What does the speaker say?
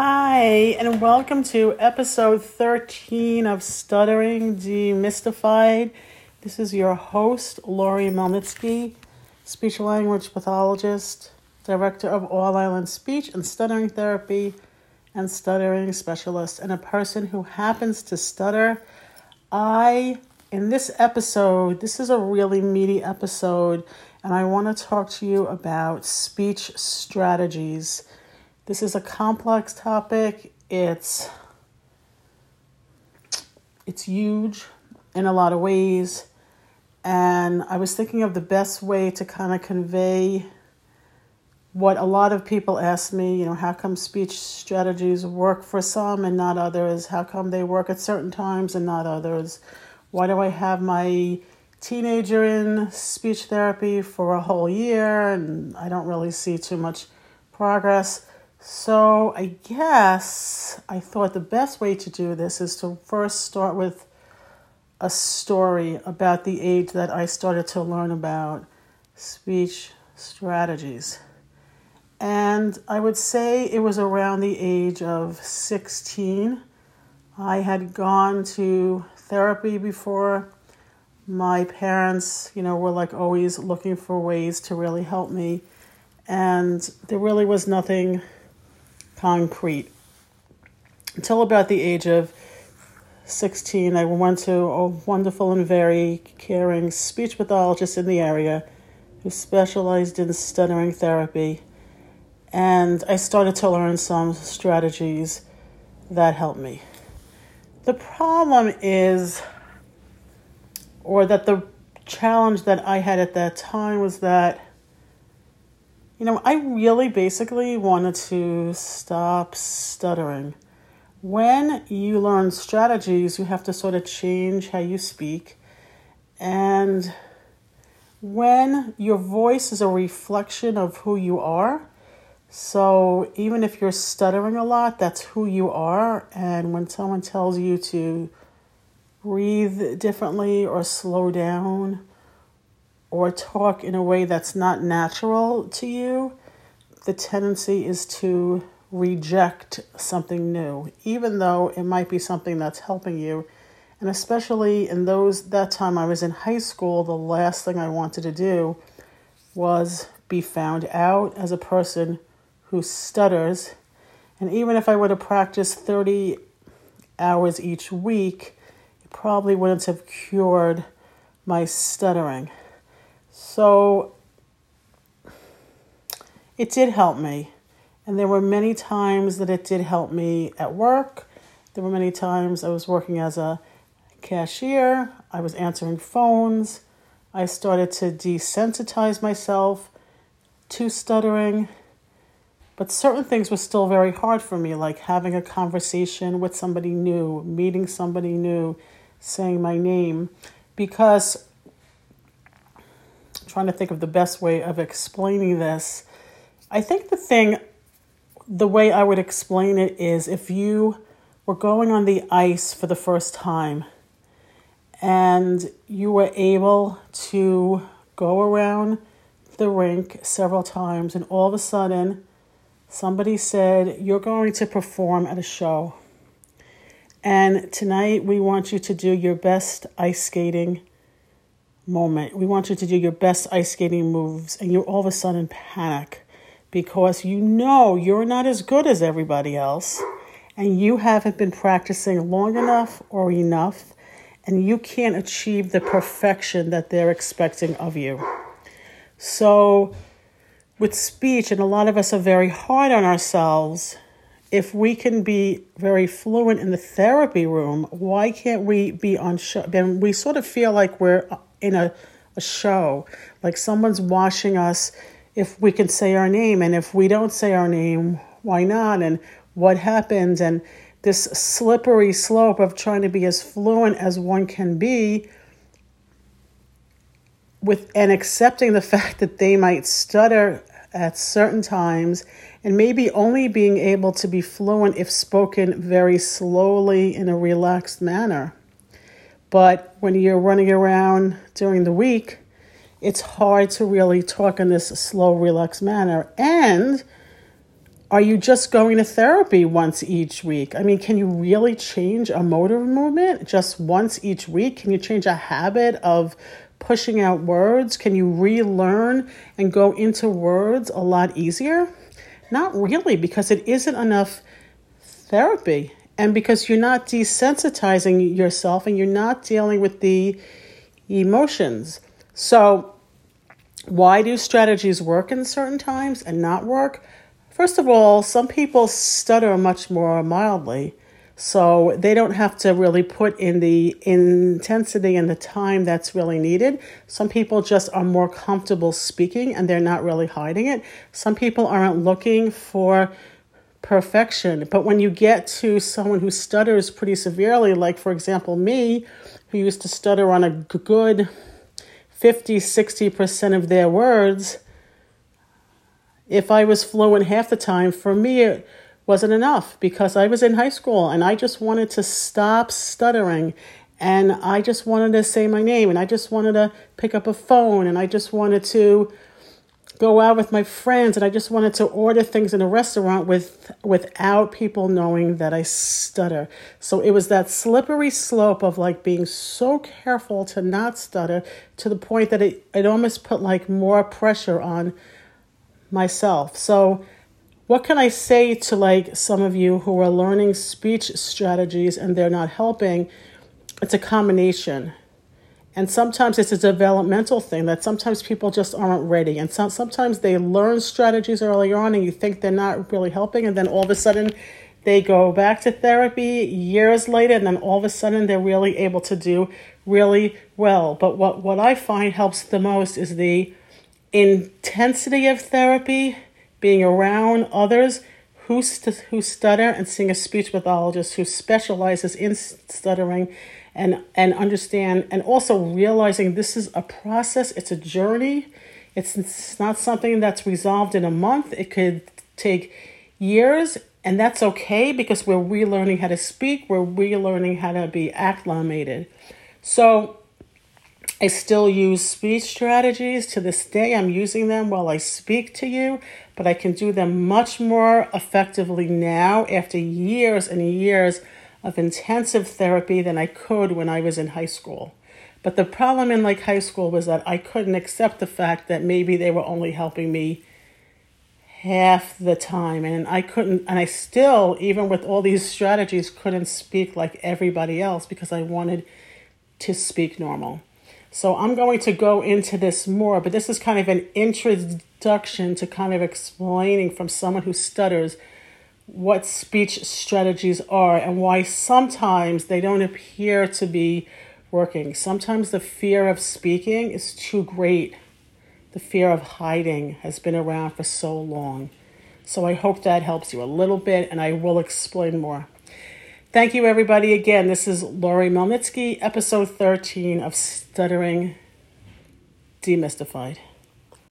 Hi, and welcome to episode 13 of Stuttering Demystified. This is your host, Lori Melnitsky, speech language pathologist, director of All Island Speech and Stuttering Therapy, and stuttering specialist, and a person who happens to stutter. I, in this episode, this is a really meaty episode, and I want to talk to you about speech strategies this is a complex topic. It's it's huge in a lot of ways. And I was thinking of the best way to kind of convey what a lot of people ask me, you know, how come speech strategies work for some and not others? How come they work at certain times and not others? Why do I have my teenager in speech therapy for a whole year and I don't really see too much progress? So I guess I thought the best way to do this is to first start with a story about the age that I started to learn about speech strategies. And I would say it was around the age of 16. I had gone to therapy before. My parents, you know, were like always looking for ways to really help me. And there really was nothing concrete. Until about the age of 16, I went to a wonderful and very caring speech pathologist in the area who specialized in stuttering therapy. And I started to learn some strategies that helped me. The problem is, or that the challenge that I had at that time was that you know, I really basically wanted to stop stuttering. When you learn strategies, you have to sort of change how you speak. And when your voice is a reflection of who you are, so even if you're stuttering a lot, that's who you are. And when someone tells you to breathe differently or slow down, or talk in a way that's not natural to you, the tendency is to reject something new, even though it might be something that's helping you. And especially in those that time I was in high school, the last thing I wanted to do was be found out as a person who stutters. And even if I would have practiced 30 hours each week, it probably wouldn't have cured my stuttering. So it did help me. And there were many times that it did help me at work. There were many times I was working as a cashier, I was answering phones. I started to desensitize myself to stuttering. But certain things were still very hard for me, like having a conversation with somebody new, meeting somebody new, saying my name, because trying to think of the best way of explaining this. I think the thing, the way I would explain it is if you were going on the ice for the first time and you were able to go around the rink several times, and all of a sudden, somebody said, You're going to perform at a show. And tonight, we want you to do your best ice skating moment. We want you to do your best ice skating moves, and you're all of a sudden panic because you know you're not as good as everybody else, and you haven't been practicing long enough or enough, and you can't achieve the perfection that they're expecting of you. So, with speech, and a lot of us are very hard on ourselves. If we can be very fluent in the therapy room, why can't we be on show? Then we sort of feel like we're in a, a show, like someone's watching us if we can say our name. And if we don't say our name, why not? And what happens? And this slippery slope of trying to be as fluent as one can be with and accepting the fact that they might stutter at certain times and maybe only being able to be fluent if spoken very slowly in a relaxed manner. But when you're running around during the week, it's hard to really talk in this slow, relaxed manner. And Are you just going to therapy once each week? I mean, can you really change a motor movement just once each week? Can you change a habit of pushing out words? Can you relearn and go into words a lot easier? Not really, because it isn't enough therapy and because you're not desensitizing yourself and you're not dealing with the emotions. So, why do strategies work in certain times and not work? First of all, some people stutter much more mildly, so they don't have to really put in the intensity and the time that's really needed. Some people just are more comfortable speaking and they're not really hiding it. Some people aren't looking for perfection. But when you get to someone who stutters pretty severely, like for example, me, who used to stutter on a good 50, 60% of their words, if I was fluent half the time, for me it wasn't enough because I was in high school and I just wanted to stop stuttering and I just wanted to say my name and I just wanted to pick up a phone and I just wanted to go out with my friends and I just wanted to order things in a restaurant with without people knowing that I stutter. So it was that slippery slope of like being so careful to not stutter to the point that it, it almost put like more pressure on myself. So, what can I say to like some of you who are learning speech strategies and they're not helping? It's a combination. And sometimes it's a developmental thing that sometimes people just aren't ready. And so, sometimes they learn strategies early on and you think they're not really helping. And then all of a sudden they go back to therapy years later. And then all of a sudden they're really able to do really well. But what, what I find helps the most is the intensity of therapy, being around others who, st- who stutter, and seeing a speech pathologist who specializes in stuttering and, and understand, and also realizing this is a process, it's a journey. It's, it's not something that's resolved in a month. It could take years, and that's okay because we're relearning how to speak, we're relearning how to be acclimated. So, I still use speech strategies to this day. I'm using them while I speak to you, but I can do them much more effectively now after years and years of intensive therapy than I could when I was in high school. But the problem in like high school was that I couldn't accept the fact that maybe they were only helping me half the time and I couldn't and I still even with all these strategies couldn't speak like everybody else because I wanted to speak normal. So I'm going to go into this more, but this is kind of an introduction to kind of explaining from someone who stutters what speech strategies are and why sometimes they don't appear to be working. Sometimes the fear of speaking is too great. The fear of hiding has been around for so long. So I hope that helps you a little bit and I will explain more. Thank you, everybody. Again, this is Lori Melnitsky, episode 13 of Stuttering Demystified.